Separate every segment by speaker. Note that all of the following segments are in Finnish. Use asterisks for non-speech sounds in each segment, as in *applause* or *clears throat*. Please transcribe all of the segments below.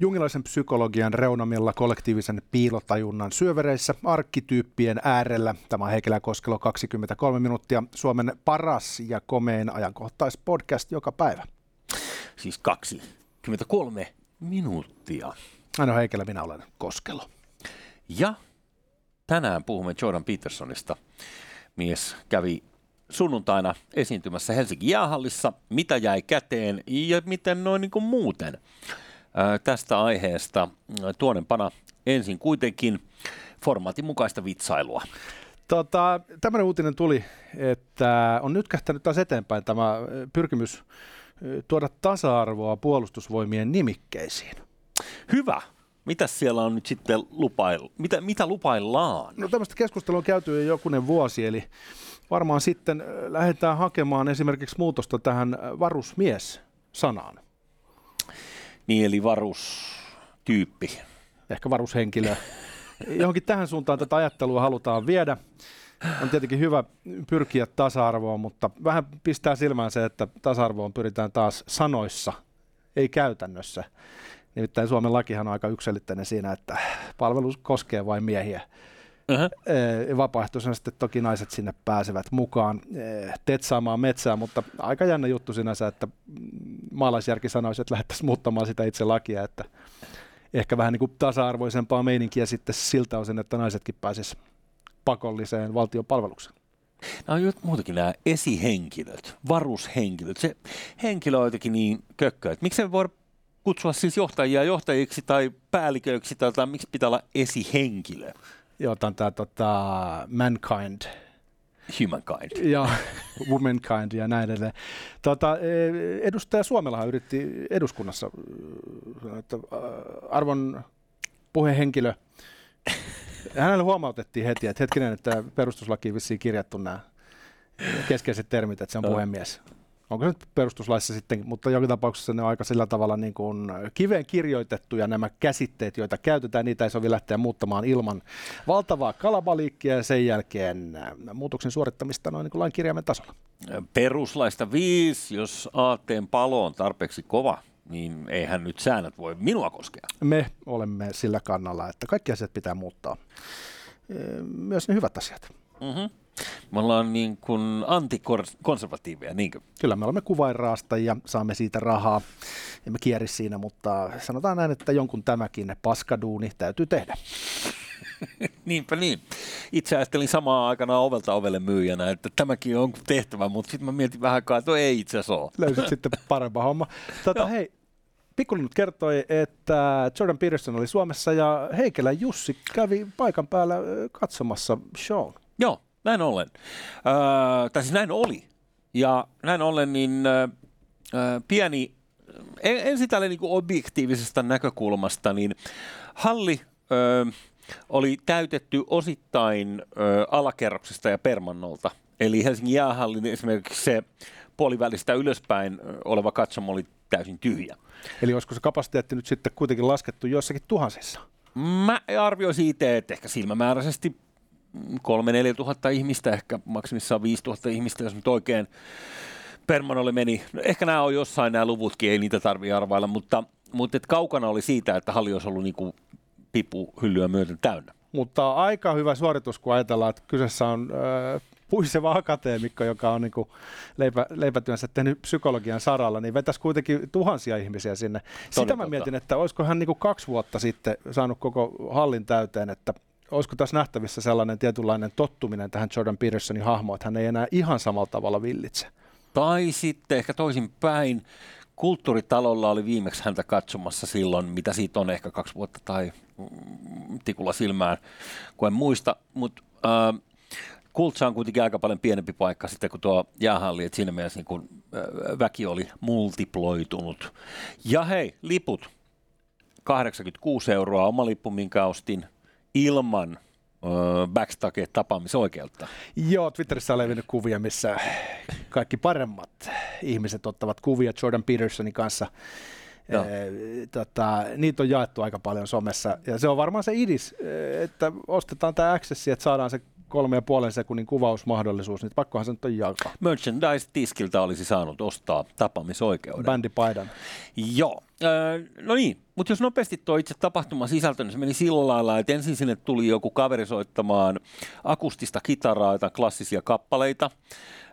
Speaker 1: Jungilaisen psykologian reunamilla kollektiivisen piilotajunnan syövereissä arkkityyppien äärellä. Tämä on Heikelä Koskelo 23 minuuttia, Suomen paras ja komein ajankohtaispodcast joka päivä.
Speaker 2: Siis 23 minuuttia.
Speaker 1: Aino Heikelä, minä olen Koskelo.
Speaker 2: Ja tänään puhumme Jordan Petersonista. Mies kävi sunnuntaina esiintymässä Helsingin jäähallissa. Mitä jäi käteen ja miten noin niin kuin muuten tästä aiheesta tuonempana ensin kuitenkin formaatin mukaista vitsailua.
Speaker 1: Tota, tämmöinen uutinen tuli, että on nyt kähtänyt taas eteenpäin tämä pyrkimys tuoda tasa-arvoa puolustusvoimien nimikkeisiin.
Speaker 2: Hyvä. Mitä siellä on nyt sitten lupail... mitä, mitä lupaillaan?
Speaker 1: No tämmöistä keskustelua on käyty jo jokunen vuosi, eli varmaan sitten lähdetään hakemaan esimerkiksi muutosta tähän varusmies-sanaan.
Speaker 2: Niin, eli varustyyppi.
Speaker 1: Ehkä varushenkilö. Johonkin tähän suuntaan tätä ajattelua halutaan viedä. On tietenkin hyvä pyrkiä tasa-arvoon, mutta vähän pistää silmään se, että tasa-arvoon pyritään taas sanoissa, ei käytännössä. Nimittäin Suomen lakihan on aika yksilitteinen siinä, että palvelus koskee vain miehiä. Uh-huh. Vapaaehtoisena sitten toki naiset sinne pääsevät mukaan tetsaamaan metsää, mutta aika jännä juttu sinänsä, että maalaisjärki sanoisi, että lähdettäisiin muuttamaan sitä itse lakia, että ehkä vähän niin kuin tasa-arvoisempaa meininkiä sitten siltä osin, että naisetkin pääsisivät pakolliseen valtion palvelukseen.
Speaker 2: Nämä on muutenkin nämä esihenkilöt, varushenkilöt. Se henkilö on jotenkin niin kökkö, että miksi me voi kutsua siis johtajia johtajiksi tai päälliköiksi tai, tai miksi pitää olla esihenkilö?
Speaker 1: Joo, tämä tota, Mankind.
Speaker 2: Humankind. *laughs*
Speaker 1: Ja Womankind ja näin edelleen. Tota, e, edustaja Suomelahan yritti eduskunnassa, että arvon puhehenkilö, hänelle huomautettiin heti, että hetkinen, että perustuslaki vissiin kirjattu nämä keskeiset termit, että se on puhemies onko se nyt perustuslaissa sitten, mutta joka tapauksessa ne on aika sillä tavalla niin kuin kiveen kirjoitettuja nämä käsitteet, joita käytetään, niitä ei sovi lähteä muuttamaan ilman valtavaa kalabaliikkia ja sen jälkeen äh, muutoksen suorittamista noin niin kuin lain kirjaimen tasolla.
Speaker 2: Peruslaista viisi, jos aatteen palo on tarpeeksi kova, niin eihän nyt säännöt voi minua koskea.
Speaker 1: Me olemme sillä kannalla, että kaikki asiat pitää muuttaa, myös ne hyvät asiat.
Speaker 2: Mm-hmm. Me ollaan niin kuin antikonservatiiveja, niinkö?
Speaker 1: Kyllä, me olemme kuvainraastajia, saamme siitä rahaa, emme kierri siinä, mutta sanotaan näin, että jonkun tämäkin paskaduuni täytyy tehdä. *laughs*
Speaker 2: Niinpä niin. Itse ajattelin samaa aikana ovelta ovelle myyjänä, että tämäkin on tehtävä, mutta sitten mä mietin vähän aikaa, että ei itse asiassa ole.
Speaker 1: Löysit sitten *laughs* parempaa homma. Tota, hei, Pikkulinut kertoi, että Jordan Peterson oli Suomessa ja Heikelä Jussi kävi paikan päällä katsomassa show.
Speaker 2: Joo, näin ollen. Öö, tai siis näin oli. Ja näin ollen niin öö, pieni, en, ensin tälle niin objektiivisesta näkökulmasta, niin halli öö, oli täytetty osittain öö, alakerroksesta ja permannolta. Eli Helsingin jäähallin esimerkiksi se puolivälistä ylöspäin oleva katsomo oli täysin tyhjä.
Speaker 1: Eli olisiko se kapasiteetti nyt sitten kuitenkin laskettu joissakin tuhansissa?
Speaker 2: Mä arvioisin itse, että ehkä silmämääräisesti 3-4 tuhatta ihmistä, ehkä maksimissaan 5 tuhatta ihmistä, jos nyt oikein Permanolle meni. No, ehkä nämä on jossain nämä luvutkin, ei niitä tarvitse arvailla, mutta, mutta et kaukana oli siitä, että halli olisi ollut niin pipu hyllyä myöten täynnä.
Speaker 1: Mutta aika hyvä suoritus, kun ajatellaan, että kyseessä on äh, puiseva akateemikko, joka on niin leipä, leipätyönsä tehnyt psykologian saralla, niin vetäisi kuitenkin tuhansia ihmisiä sinne. Todella Sitä mä mietin, että olisiko hän niin kaksi vuotta sitten saanut koko hallin täyteen, että olisiko tässä nähtävissä sellainen tietynlainen tottuminen tähän Jordan Petersonin hahmoon, että hän ei enää ihan samalla tavalla villitse?
Speaker 2: Tai sitten ehkä toisin päin. Kulttuuritalolla oli viimeksi häntä katsomassa silloin, mitä siitä on ehkä kaksi vuotta tai mm, tikulla silmään, kun en muista, mutta äh, Kultsa on kuitenkin aika paljon pienempi paikka sitten kuin tuo jäähalli, että siinä mielessä niin kun, äh, väki oli multiploitunut. Ja hei, liput, 86 euroa oma lippu, minkä ostin ilman backstage tapaamisoikeutta.
Speaker 1: Joo, Twitterissä on levinnyt kuvia, missä kaikki paremmat ihmiset ottavat kuvia Jordan Petersonin kanssa. E, tota, niitä on jaettu aika paljon somessa ja se on varmaan se idis, että ostetaan tämä accessi, että saadaan se kolme ja puolen sekunnin kuvausmahdollisuus, niin pakkohan se nyt on jakaa.
Speaker 2: Merchandise-tiskiltä olisi saanut ostaa tapaamisoikeuden.
Speaker 1: Bändipaidan.
Speaker 2: Joo, öö, no niin, mutta jos nopeasti tuo itse tapahtuman sisältö, niin se meni sillä lailla, että ensin sinne tuli joku kaveri soittamaan akustista kitaraa, jotain klassisia kappaleita.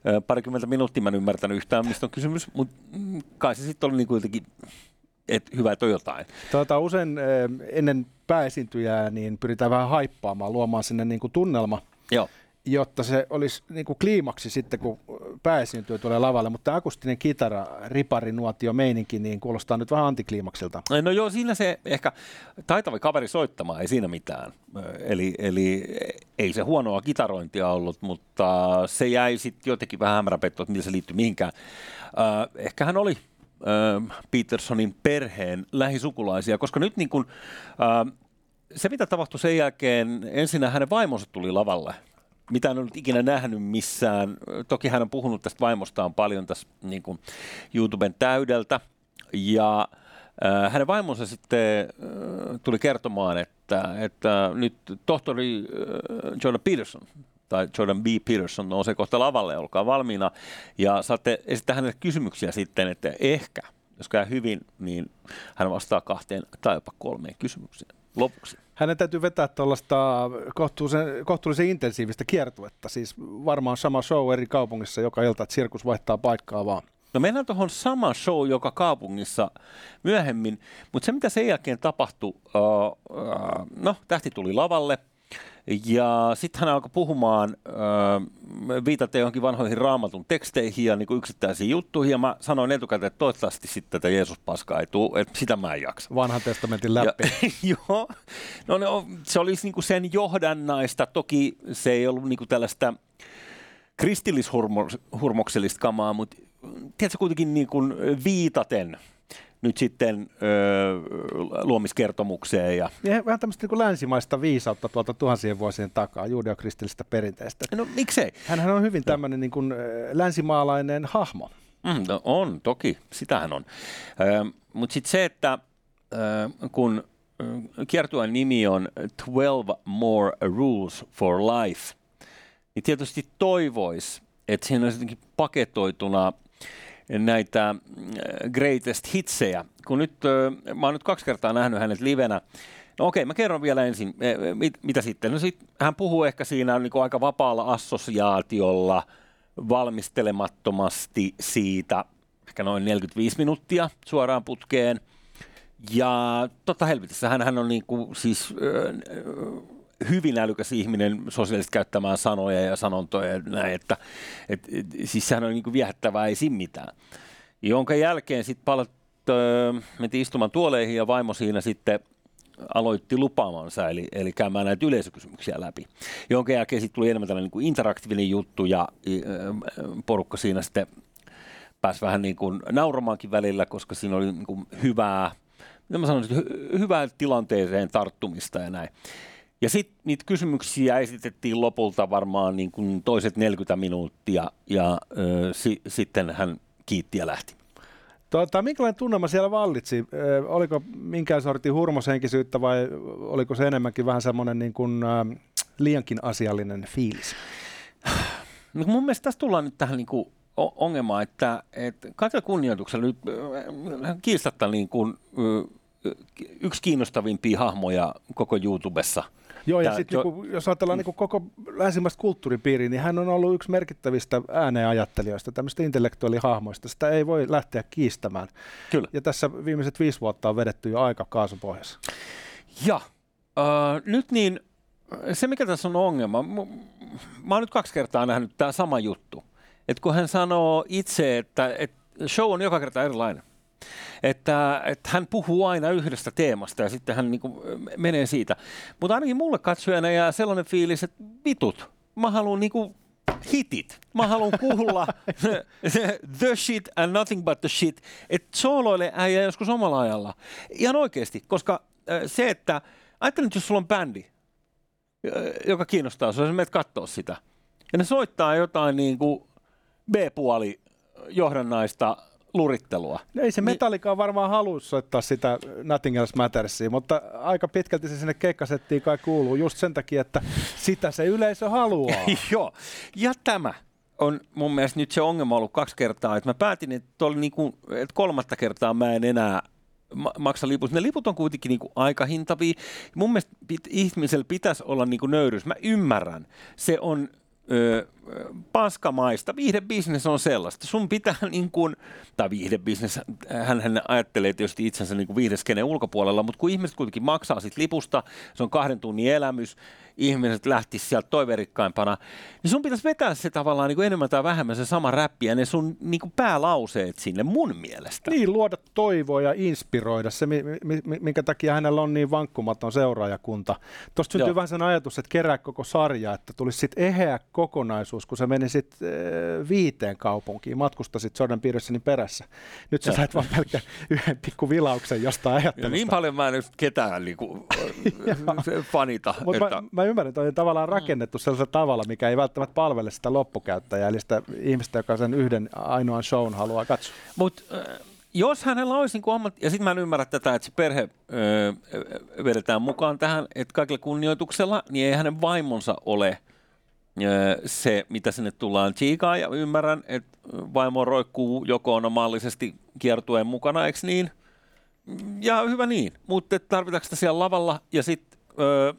Speaker 2: Öö, parikymmentä minuuttia mä en ymmärtänyt yhtään, mistä on kysymys, mutta mm, kai se sitten oli niin jotenkin, että hyvä, että on jotain.
Speaker 1: Tuota, usein ennen pääesiintyjää niin pyritään vähän haippaamaan, luomaan sinne niin kuin tunnelma.
Speaker 2: Joo
Speaker 1: jotta se olisi niin kuin kliimaksi sitten, kun pääesiintyjä tulee lavalle, mutta akustinen kitara, ripari, nuotio, meininki, niin kuulostaa nyt vähän antikliimaksilta.
Speaker 2: No joo, siinä se ehkä taitava kaveri soittamaan, ei siinä mitään. Eli, eli ei se huonoa kitarointia ollut, mutta se jäi sitten jotenkin vähän hämäräpettoa, että millä se liittyy mihinkään. Ehkä hän oli Petersonin perheen lähisukulaisia, koska nyt niin kun, uh, se, mitä tapahtui sen jälkeen, ensin hänen vaimonsa tuli lavalle mitä en ollut ikinä nähnyt missään. Toki hän on puhunut tästä vaimostaan paljon tässä niin kuin YouTuben täydeltä. Ja äh, hänen vaimonsa sitten äh, tuli kertomaan, että, että nyt tohtori äh, Jordan Peterson tai Jordan B. Peterson nousee kohta lavalle, olkaa valmiina. Ja saatte esittää hänelle kysymyksiä sitten, että ehkä, jos käy hyvin, niin hän vastaa kahteen tai jopa kolmeen kysymykseen lopuksi.
Speaker 1: Hänen täytyy vetää tuollaista kohtuullisen, kohtuullisen intensiivistä kiertuetta, siis varmaan sama show eri kaupungissa joka ilta, että sirkus vaihtaa paikkaa vaan.
Speaker 2: No mennään tuohon sama show joka kaupungissa myöhemmin, mutta se mitä sen jälkeen tapahtui, uh, uh, no tähti tuli lavalle, ja sitten hän alkoi puhumaan, äh, viitaten johonkin vanhoihin raamatun teksteihin ja niin yksittäisiin juttuihin. Ja mä sanoin etukäteen, että toivottavasti sitten tätä Jeesus-paskaa ei tule, että sitä mä en jaksa.
Speaker 1: Vanhan testamentin läpi.
Speaker 2: Ja, *laughs* joo, no, no se olisi niin sen johdannaista. Toki se ei ollut niin tällaista kristillishurmoksellista kamaa, mutta tiedätkö kuitenkin niin kuin viitaten – nyt sitten öö, luomiskertomukseen. Ja...
Speaker 1: ja vähän tämmöistä niin länsimaista viisautta tuolta tuhansien vuosien takaa, juudeokristillisestä perinteestä.
Speaker 2: No miksei?
Speaker 1: Hänhän on hyvin tämmöinen niin kuin, länsimaalainen hahmo.
Speaker 2: Mm, no, on, toki, sitähän on. Öö, Mutta sitten se, että öö, kun kiertueen nimi on 12 More Rules for Life, niin tietysti toivois, että siinä olisi jotenkin paketoituna – näitä äh, greatest hitsejä. Kun nyt, äh, mä oon nyt kaksi kertaa nähnyt hänet livenä, No okei, mä kerron vielä ensin, mit, mitä sitten. No sit hän puhuu ehkä siinä niin kuin aika vapaalla assosiaatiolla, valmistelemattomasti siitä, ehkä noin 45 minuuttia suoraan putkeen. Ja totta helvetissä, hän, hän on niin kuin, siis äh, hyvin älykäs ihminen sosiaalisesti käyttämään sanoja ja sanontoja ja näin, että et, et, siis sehän on niin kuin viehättävää, ei siinä mitään. Jonka jälkeen sitten palat, mentiin istumaan tuoleihin ja vaimo siinä sitten aloitti lupaamansa, eli, eli käymään näitä yleisökysymyksiä läpi. Jonka jälkeen sitten tuli enemmän tällainen niin kuin interaktiivinen juttu ja porukka siinä sitten pääsi vähän niin kuin nauramaankin välillä, koska siinä oli niin kuin hyvää, mitä mä sanoisin, hy- hyvää tilanteeseen tarttumista ja näin. Ja sitten niitä kysymyksiä esitettiin lopulta varmaan niin kuin toiset 40 minuuttia ja ö, si, sitten hän kiitti ja lähti.
Speaker 1: Tuota, minkälainen tunnelma siellä vallitsi? Ö, oliko minkään sortin hurmoshenkisyyttä vai oliko se enemmänkin vähän semmoinen niin kuin, ö, liiankin asiallinen fiilis?
Speaker 2: No, mun mielestä tässä tullaan nyt tähän niin kuin ongelmaan, että, että kaikilla kunnioituksella nyt kiistatta niin kuin, yksi kiinnostavimpia hahmoja koko YouTubessa –
Speaker 1: Joo, ja sitten jo... niinku, jos ajatellaan niinku koko länsimaista kulttuuripiiriä, niin hän on ollut yksi merkittävistä ääneenajattelijoista, tämmöistä intellektuaalihahmoista. Sitä ei voi lähteä kiistämään.
Speaker 2: Kyllä.
Speaker 1: Ja tässä viimeiset viisi vuotta on vedetty jo aika kaasupohjassa.
Speaker 2: Ja äh, nyt niin, se mikä tässä on ongelma, mä oon nyt kaksi kertaa nähnyt tämä sama juttu. Että kun hän sanoo itse, että, että show on joka kerta erilainen että, että hän puhuu aina yhdestä teemasta ja sitten hän niin kuin menee siitä. Mutta ainakin mulle katsojana jää sellainen fiilis, että vitut, mä haluan niin kuin hitit. Mä haluan kuulla *laughs* the shit and nothing but the shit. Että sooloille äijä joskus omalla ajalla. Ihan oikeasti, koska se, että ajattelen, että jos sulla on bändi, joka kiinnostaa sinua, menet katsoa sitä. Ja ne soittaa jotain niin kuin B-puoli johdannaista lurittelua.
Speaker 1: No ei se Metallica varmaan halua soittaa sitä Nothing Else Mattersia, mutta aika pitkälti se sinne keikkasettiin kai kuuluu just sen takia, että sitä se yleisö haluaa. *laughs*
Speaker 2: Joo, ja tämä on mun mielestä nyt se ongelma ollut kaksi kertaa, että mä päätin, että, oli niinku, että kolmatta kertaa mä en enää maksa liput. Ne liput on kuitenkin niinku aika hintavia. Mun mielestä pit, ihmisellä pitäisi olla niinku nöyrys. Mä ymmärrän. Se on ö, paskamaista. Viihdebisnes on sellaista. Sun pitää niin kuin, tai viihdebisnes, hän, hän ajattelee tietysti itsensä niin kuin viihdeskenen ulkopuolella, mutta kun ihmiset kuitenkin maksaa sit lipusta, se on kahden tunnin elämys, ihmiset lähti sieltä toiverikkaimpana, niin sun pitäisi vetää se tavallaan niin kuin enemmän tai vähemmän se sama räppi ja ne sun niin kuin päälauseet sinne mun mielestä.
Speaker 1: Niin, luoda toivoa ja inspiroida se, minkä takia hänellä on niin vankkumaton seuraajakunta. Tuosta syntyy Joo. vähän sen ajatus, että kerää koko sarja, että tulisi sitten eheä kokonaisuus, kun se meni sitten äh, viiteen kaupunkiin, matkustasit Jordan Petersonin perässä. Nyt sä sait vaan pelkkä *laughs* yhden pikku vilauksen jostain ajattelusta.
Speaker 2: niin paljon mä en nyt ketään *laughs* niin kuin, fanita.
Speaker 1: Mutta että... mä, mä ymmärrän, että on tavallaan mm. rakennettu sellaisella tavalla, mikä ei välttämättä palvele sitä loppukäyttäjää, eli sitä ihmistä, joka sen yhden ainoan shown haluaa katsoa.
Speaker 2: Mut, äh, jos hänellä olisi niin ammat, ja sitten mä en ymmärrä tätä, että se perhe öö, vedetään mukaan tähän, että kaikilla kunnioituksella, niin ei hänen vaimonsa ole se, mitä sinne tullaan chiikaa, ja ymmärrän, että vaimo roikkuu joko mallisesti kiertueen mukana, eikö niin? Ja hyvä niin, mutta tarvitaanko sitä siellä lavalla, ja sitten öö,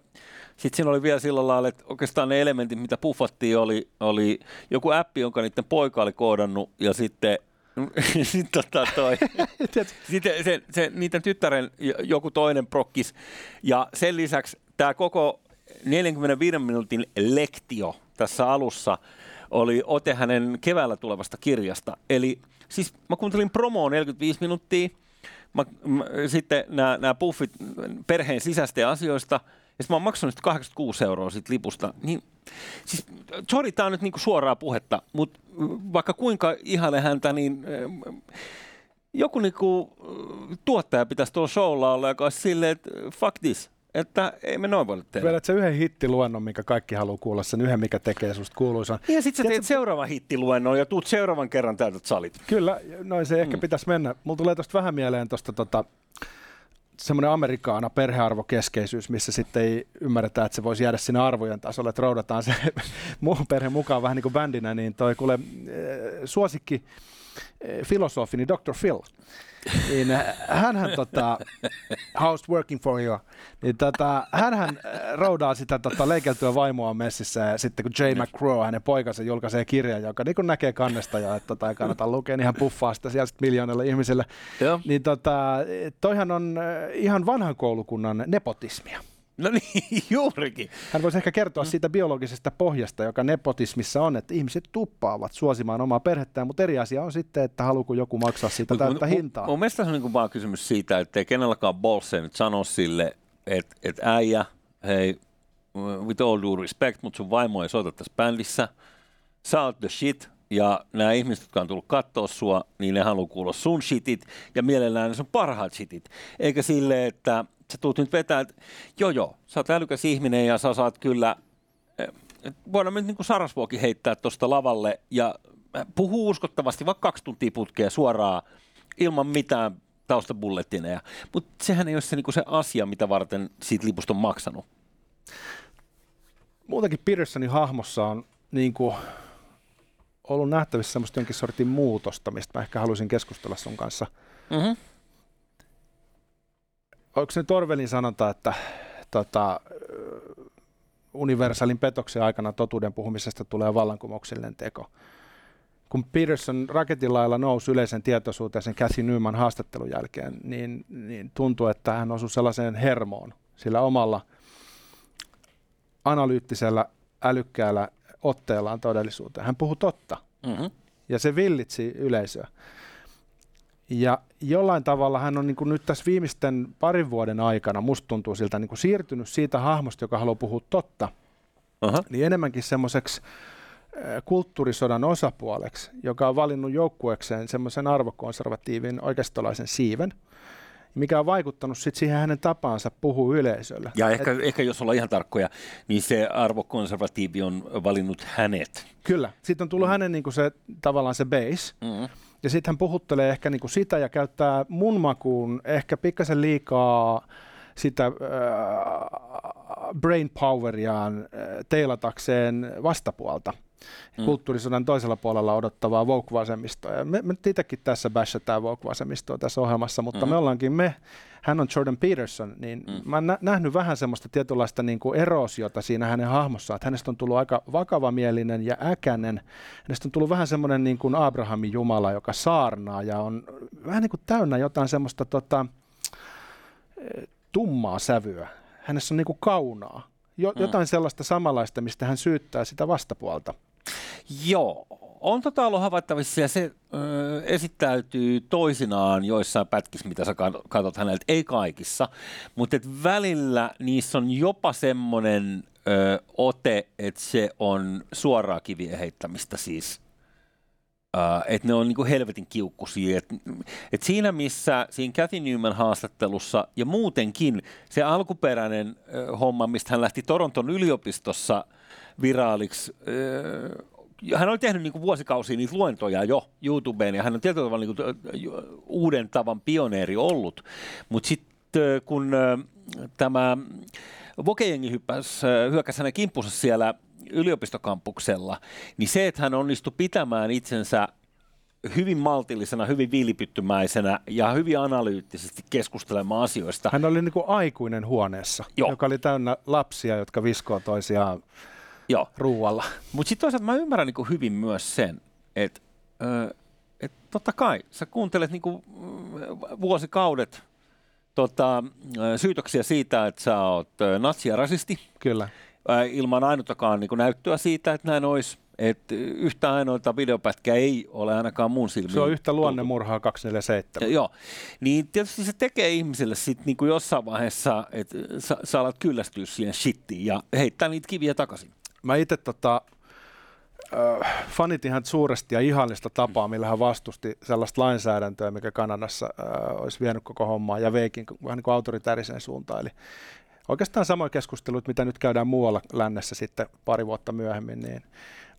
Speaker 2: sitten siinä oli vielä sillä lailla, että oikeastaan ne elementit, mitä puffattiin, oli, oli joku appi, jonka niiden poika oli koodannut, ja sitten *laughs* sitten tota toi, *laughs* sitten se, se, niiden tyttären joku toinen prokkis. Ja sen lisäksi tämä koko 45 minuutin lektio tässä alussa oli ote hänen keväällä tulevasta kirjasta. Eli siis mä kuuntelin promoa 45 minuuttia, mä, mä, sitten nämä puffit perheen sisäistä asioista – ja mä oon maksanut 86 euroa siitä lipusta, niin siis, sorry, tää on nyt niinku suoraa puhetta, mutta vaikka kuinka ihale häntä, niin joku niinku, äh, tuottaja pitäisi tuolla showlla olla, joka olisi silleen, että fuck this. Että ei me noin voida tehdä.
Speaker 1: Vedät se yhden hittiluennon, minkä kaikki haluaa kuulla, sen yhden, mikä tekee susta kuuluisan.
Speaker 2: Ja sitten sä teet seuraavan hittiluennon ja tuut seuraavan kerran täytät salit.
Speaker 1: Kyllä, noin se ehkä mm. pitäisi mennä. Mulla tulee tuosta vähän mieleen tuosta tota, semmoinen amerikaana perhearvokeskeisyys, missä sitten ei ymmärretä, että se voisi jäädä sinne arvojen tasolle, että roudataan se *laughs* muun perheen mukaan vähän niin kuin bändinä, niin toi kuule eh, suosikki eh, filosofi, niin Dr. Phil, niin hänhän tota, how's working for you, niin tota, hänhän äh, roudaa sitä tota, leikeltyä vaimoa messissä ja sitten kun Jay McCraw, hänen poikansa, julkaisee kirjan, joka niin näkee kannesta ja että tota, ei kannata lukea, niin hän puffaa sitä sieltä miljoonille ihmisille. Joo. Niin tota, toihan on ihan vanhan koulukunnan nepotismia.
Speaker 2: No niin, *laughs* juurikin.
Speaker 1: Hän voisi ehkä kertoa siitä biologisesta pohjasta, joka nepotismissa on, että ihmiset tuppaavat suosimaan omaa perhettään, mutta eri asia on sitten, että haluuko joku maksaa siitä täyttä hintaa.
Speaker 2: Mun mielestä se on niin vaan kysymys siitä, että ei kenelläkään bolse nyt sano sille, että, että äijä, hei, with all due respect, mutta sun vaimo ei soita tässä bändissä, sä oot the shit, ja nämä ihmiset, jotka on tullut katsoa sua, niin ne haluaa kuulla sun shitit, ja mielellään ne sun parhaat shitit. Eikä sille, että sä tuut nyt vetää, että joo joo, sä oot älykäs ihminen ja sä saat kyllä, eh, voidaan nyt niin kuin Sarasvuokin heittää tuosta lavalle ja puhuu uskottavasti vaikka kaksi tuntia putkea suoraan ilman mitään taustabullettineja. Mutta sehän ei ole se, niin se asia, mitä varten siitä lipusta on maksanut.
Speaker 1: Muutenkin Petersonin hahmossa on niin kuin ollut nähtävissä semmoista jonkin sortin muutosta, mistä mä ehkä haluaisin keskustella sun kanssa. Mm-hmm onko se nyt Orwellin sanonta, että tota, universaalin petoksen aikana totuuden puhumisesta tulee vallankumouksellinen teko. Kun Peterson raketin lailla nousi yleisen tietoisuuteen sen Cathy Newman haastattelun jälkeen, niin, niin tuntui, että hän osui sellaiseen hermoon sillä omalla analyyttisellä, älykkäällä otteellaan todellisuuteen. Hän puhui totta. Mm-hmm. Ja se villitsi yleisöä. Ja jollain tavalla hän on niin kuin nyt tässä viimeisten parin vuoden aikana, musta tuntuu siltä, niin kuin siirtynyt siitä hahmosta, joka haluaa puhua totta, Aha. niin enemmänkin semmoiseksi kulttuurisodan osapuoleksi, joka on valinnut joukkueekseen semmoisen arvokonservatiivin oikeistolaisen siiven, mikä on vaikuttanut sit siihen hänen tapaansa puhua yleisölle.
Speaker 2: Ja ehkä, Et, ehkä jos ollaan ihan tarkkoja, niin se arvokonservatiivi on valinnut hänet.
Speaker 1: Kyllä. Sitten on tullut mm. hänen niin kuin se, tavallaan se base, mm Ja sitten hän puhuttelee ehkä niinku sitä ja käyttää mun makuun ehkä pikkasen liikaa sitä äh, brain poweriaan äh, teilatakseen vastapuolta mm. kulttuurisodan toisella puolella odottavaa woke-vasemmistoa. Ja me, me itsekin tässä bashataan woke-vasemmistoa tässä ohjelmassa, mutta mm. me ollaankin me, hän on Jordan Peterson, niin mm. mä oon nä- nähnyt vähän semmoista tietynlaista niin kuin erosiota siinä hänen hahmossaan, että hänestä on tullut aika vakavamielinen ja äkänen. Hänestä on tullut vähän semmoinen niin kuin Abrahamin Jumala, joka saarnaa ja on vähän niin kuin täynnä jotain semmoista tota, tummaa sävyä. Hänessä on niin kuin kaunaa. Jo, mm. Jotain sellaista samanlaista, mistä hän syyttää sitä vastapuolta.
Speaker 2: Joo, on tota ollut havaittavissa ja se ö, esittäytyy toisinaan joissain pätkissä, mitä sä katsot häneltä, ei kaikissa, mutta et välillä niissä on jopa semmoinen ö, ote, että se on suoraa kivien heittämistä siis. Uh, että ne on niinku helvetin kiukkusia. Et, et siinä missä siinä Kathy Newman haastattelussa ja muutenkin se alkuperäinen uh, homma, mistä hän lähti Toronton yliopistossa viraaliksi, uh, hän oli tehnyt niin kuin vuosikausia niitä luentoja jo YouTubeen, ja hän on tietyllä tavalla niin kuin, uuden tavan pioneeri ollut. Mutta sitten kun tämä Vokejengi hyppäsi, hyökkäsi hänen kimppunsa siellä yliopistokampuksella, niin se, että hän onnistui pitämään itsensä hyvin maltillisena, hyvin viilipyttymäisenä ja hyvin analyyttisesti keskustelemaan asioista.
Speaker 1: Hän oli niin kuin aikuinen huoneessa, Joo. joka oli täynnä lapsia, jotka viskoo toisiaan Joo. ruualla.
Speaker 2: Mutta sitten toisaalta mä ymmärrän niinku hyvin myös sen, että et totta kai sä kuuntelet niinku vuosikaudet tota, syytöksiä siitä, että sä oot natsi ja rasisti.
Speaker 1: Kyllä.
Speaker 2: Ilman ainuttakaan niinku näyttöä siitä, että näin olisi. Että yhtä ainoita videopätkää ei ole ainakaan mun silmiin.
Speaker 1: Se on yhtä luonnemurhaa 247.
Speaker 2: Joo, niin tietysti se tekee ihmiselle sitten niinku jossain vaiheessa, että sä, sä alat kyllästyä siihen shittiin ja heittää niitä kiviä takaisin
Speaker 1: mä itse tota, äh, fanitin hän suuresti ja ihallista tapaa, millä hän vastusti sellaista lainsäädäntöä, mikä Kanadassa äh, olisi vienyt koko hommaa ja veikin vähän niin kuin autoritääriseen suuntaan. Eli oikeastaan samoin keskustelut, mitä nyt käydään muualla lännessä sitten pari vuotta myöhemmin, niin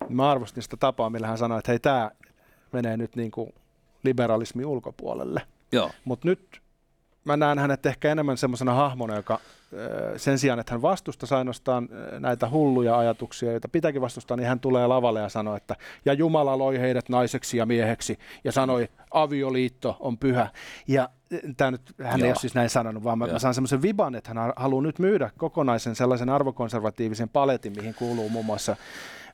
Speaker 1: mä arvostin sitä tapaa, millä hän sanoi, että hei, tämä menee nyt niin kuin liberalismin ulkopuolelle. Mutta nyt mä näen hänet ehkä enemmän semmoisena hahmona, joka sen sijaan, että hän vastustaisi ainoastaan näitä hulluja ajatuksia, joita pitääkin vastustaa, niin hän tulee lavalle ja sanoo, että ja Jumala loi heidät naiseksi ja mieheksi ja sanoi, avioliitto on pyhä. Ja tämä nyt, hän Joo. ei ole siis näin sanonut, vaan mä, mä saan semmoisen viban, että hän haluaa nyt myydä kokonaisen sellaisen arvokonservatiivisen paletin, mihin kuuluu muun muassa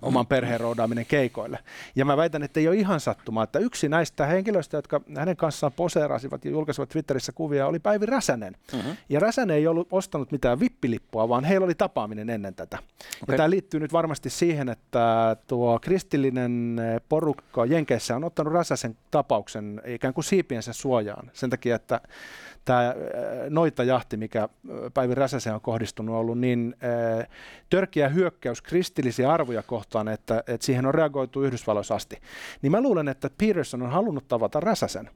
Speaker 1: oman perheen roudaaminen keikoille. Ja mä väitän, että ei ole ihan sattumaa, että yksi näistä henkilöistä, jotka hänen kanssaan poseerasivat ja julkaisivat Twitterissä kuvia, oli Päivi Räsänen. Uh-huh. Ja Räsänen ei ollut ostanut mitään vippilippua, vaan heillä oli tapaaminen ennen tätä. Okay. Ja tämä liittyy nyt varmasti siihen, että tuo kristillinen porukka Jenkeissä on ottanut Räsäsen tapauksen ikään kuin siipiensä suojaan. Sen takia, että tämä äh, noita jahti, mikä äh, Päivi Räsäsen on kohdistunut, on ollut niin äh, törkeä hyökkäys kristillisiä arvoja kohtaan, että, että siihen on reagoitu Yhdysvalloissa asti. Niin mä luulen, että Peterson on halunnut tavata Räsäsen.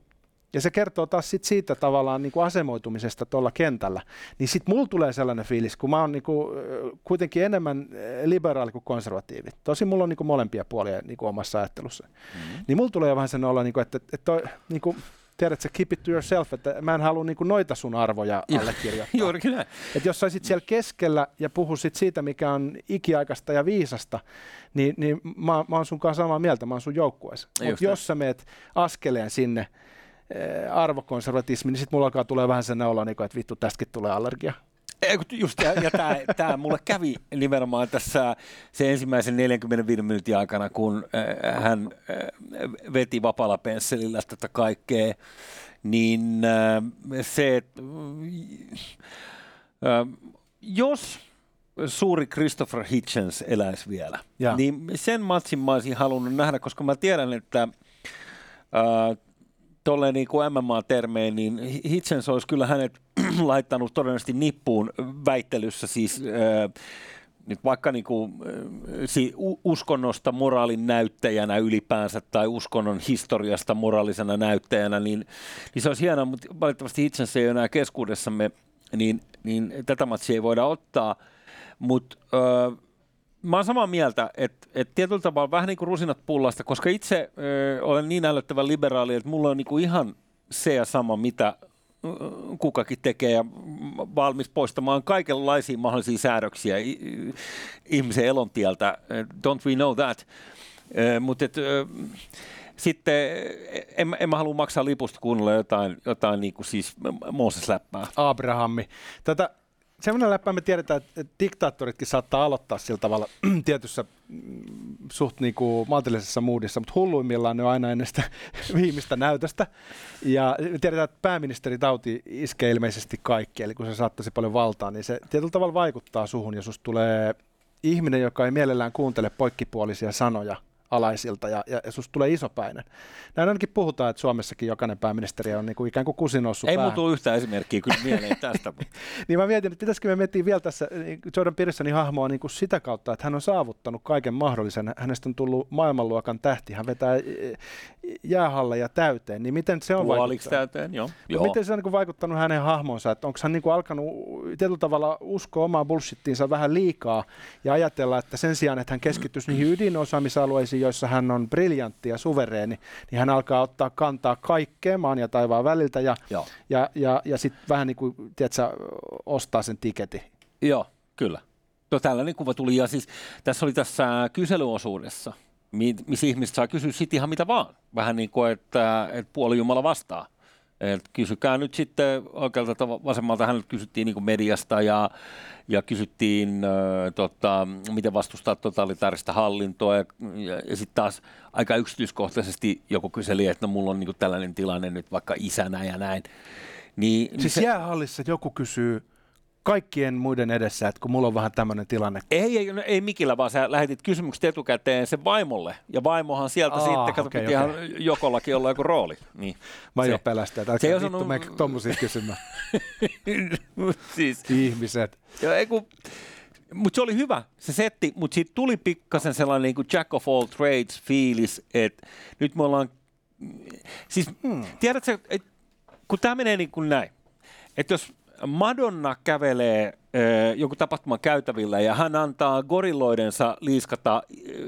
Speaker 1: Ja se kertoo taas sit siitä tavallaan niin kuin asemoitumisesta tuolla kentällä. Niin sitten mulla tulee sellainen fiilis, kun mä oon niin kuin, kuitenkin enemmän liberaali kuin konservatiivi. Tosi mulla on niin kuin molempia puolia niin kuin omassa ajattelussa. Mm-hmm. Niin mulla tulee vähän sen olla, niin kuin, että, että toi, niin kuin, tiedätkö, keep it to yourself, että mä en halua niin kuin noita sun arvoja allekirjoittaa. *laughs*
Speaker 2: Juurikin näin.
Speaker 1: Että jos saisit siellä keskellä ja puhuisit siitä, mikä on ikiaikaista ja viisasta, niin, niin mä, mä oon sun kanssa samaa mieltä, mä oon sun joukkueessa. Mutta jos sä meet askeleen sinne äh, arvokonservatismiin, niin sitten mulla alkaa tulee vähän sen niin että vittu, tästäkin tulee allergia.
Speaker 2: Just, ja, ja tämä mulle kävi nimenomaan tässä se ensimmäisen 45 minuutin aikana, kun äh, hän äh, veti vapaalla pensselillä tätä kaikkea, niin äh, se, että äh, jos suuri Christopher Hitchens eläisi vielä, ja. niin sen matsin mä olisin halunnut nähdä, koska mä tiedän, että äh, tolleen niin kuin MMA-termein, niin Hitchens olisi kyllä hänet *clears throat* laittanut todennäköisesti nippuun väittelyssä siis äh, nyt vaikka niin kuin, si, uskonnosta moraalin näyttäjänä ylipäänsä tai uskonnon historiasta moraalisena näyttäjänä, niin, niin se olisi hienoa, mutta valitettavasti itsensä ei ole enää keskuudessamme, niin, niin tätä matsia ei voida ottaa. Mutta mä oon samaa mieltä, että, että tietyllä tavalla vähän niin kuin rusinat pullasta, koska itse ö, olen niin älyttävä liberaali, että mulla on niin kuin ihan se ja sama, mitä kukakin tekee ja valmis poistamaan kaikenlaisia mahdollisia säädöksiä ihmisen elontieltä. Don't we know that? Mutta sitten en, en mä halua maksaa lipusta kuunnella jotain, jotain niin kuin siis Mooses-läppää.
Speaker 1: Abrahammi. Tätä semmoinen läppä me tiedetään, että diktaattoritkin saattaa aloittaa sillä tavalla *clears throat* tietyssä mm, suht niin kuin maltillisessa moodissa, mutta hulluimmillaan ne on aina ennen sitä *laughs* viimeistä näytöstä. Ja tiedetään, että pääministeri tauti iskee ilmeisesti kaikki, eli kun se saattaisi paljon valtaa, niin se tietyllä tavalla vaikuttaa suhun, ja susta tulee ihminen, joka ei mielellään kuuntele poikkipuolisia sanoja, alaisilta ja, ja, ja susta tulee isopäinen. Näin ainakin puhutaan, että Suomessakin jokainen pääministeri on niin kuin ikään kuin kusin noussut
Speaker 2: Ei tule yhtään esimerkkiä kyllä mieleen tästä. *laughs*
Speaker 1: niin mä mietin, että pitäisikö me miettiä vielä tässä niin Jordan Petersonin hahmoa niin kuin sitä kautta, että hän on saavuttanut kaiken mahdollisen. Hänestä on tullut maailmanluokan tähti. Hän vetää e, jäähalleja täyteen. Niin miten se on
Speaker 2: Puoliksi täyteen, joo. joo.
Speaker 1: Miten se on niin kuin vaikuttanut hänen hahmonsa? Että onko hän niin kuin alkanut tietyllä tavalla uskoa omaan bullshittiinsa vähän liikaa ja ajatella, että sen sijaan, että hän keskittyisi niihin ydinosaamisalueisiin, joissa hän on briljantti ja suvereeni, niin hän alkaa ottaa kantaa kaikkeen maan ja taivaan väliltä ja, ja, ja, ja, ja sitten vähän niin kuin, tiedätkö, ostaa sen tiketin.
Speaker 2: Joo, kyllä. No, tällainen kuva tuli ja siis tässä oli tässä kyselyosuudessa, missä ihmiset saa kysyä sitten ihan mitä vaan. Vähän niin kuin, että, että puoli Jumala vastaa. Et kysykää nyt sitten oikealta vasemmalta, häneltä kysyttiin niin mediasta ja, ja kysyttiin, äh, tota, miten vastustaa totalitaarista hallintoa ja, ja, ja sitten taas aika yksityiskohtaisesti joku kyseli, että no mulla on niin tällainen tilanne nyt vaikka isänä ja näin.
Speaker 1: Niin, siis niin se, jäähallissa joku kysyy kaikkien muiden edessä, että kun mulla on vähän tämmöinen tilanne.
Speaker 2: Ei, ei, no, ei Mikillä, vaan sä lähetit kysymykset etukäteen sen vaimolle. Ja vaimohan sieltä Aa, sitten, kato, okay, okay. jokollakin olla joku rooli. Niin,
Speaker 1: Mä jo pelästä, että älkää vittu osannut... meikä tommosia kysymään. *laughs* siis, Ihmiset.
Speaker 2: Joo, ei kun, mutta se oli hyvä, se setti, mutta siitä tuli pikkasen sellainen niin kuin Jack of all trades fiilis, että nyt me ollaan, siis hmm. tiedätkö, että kun tämä menee niin kuin näin, että jos Madonna kävelee äh, joku tapahtuman käytävillä ja hän antaa gorilloidensa liiskata äh,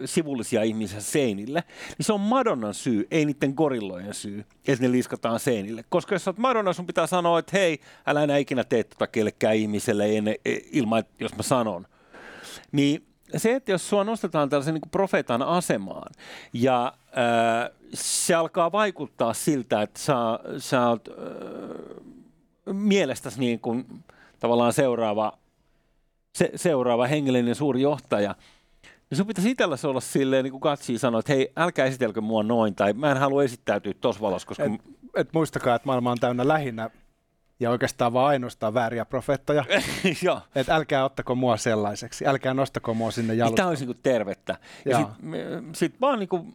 Speaker 2: sivullisia ihmisiä seinille, niin se on Madonnan syy, ei niiden gorillojen syy, että ne liiskataan seinille. Koska jos olet Madonna, sun pitää sanoa, että hei, älä enää ikinä tee tota kellekään ihmiselle ennen, e, ilman, jos mä sanon. Niin se, että jos sua nostetaan tällaisen niin profeetan asemaan ja äh, se alkaa vaikuttaa siltä, että sä, sä oot... Äh, mielestäsi niin kuin, tavallaan seuraava, se, seuraava hengellinen suuri johtaja, niin sun pitäisi itsellesi olla silleen, niin kuin Katsi sanoi, että hei, älkää esitelkö mua noin, tai mä en halua esittäytyä tuossa valossa, koska...
Speaker 1: Et, et muistakaa, että maailma on täynnä lähinnä ja oikeastaan vaan ainoastaan vääriä profeettoja. *laughs* että älkää ottako mua sellaiseksi, älkää nostako mua sinne jalustalle.
Speaker 2: Tämä olisi niin tervettä. Ja sitten sit vaan niin kuin,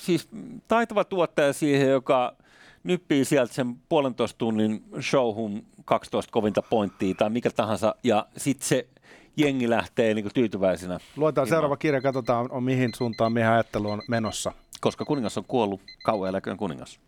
Speaker 2: siis taitava tuottaja siihen, joka nyppii sieltä sen puolentoista tunnin showhun 12 kovinta pointtia tai mikä tahansa, ja sitten se jengi lähtee niin kuin tyytyväisenä.
Speaker 1: Luetaan ilman. seuraava kirja, katsotaan on mihin suuntaan mihin ajattelu on menossa.
Speaker 2: Koska kuningas on kuollut, kauan eläköön kuningas.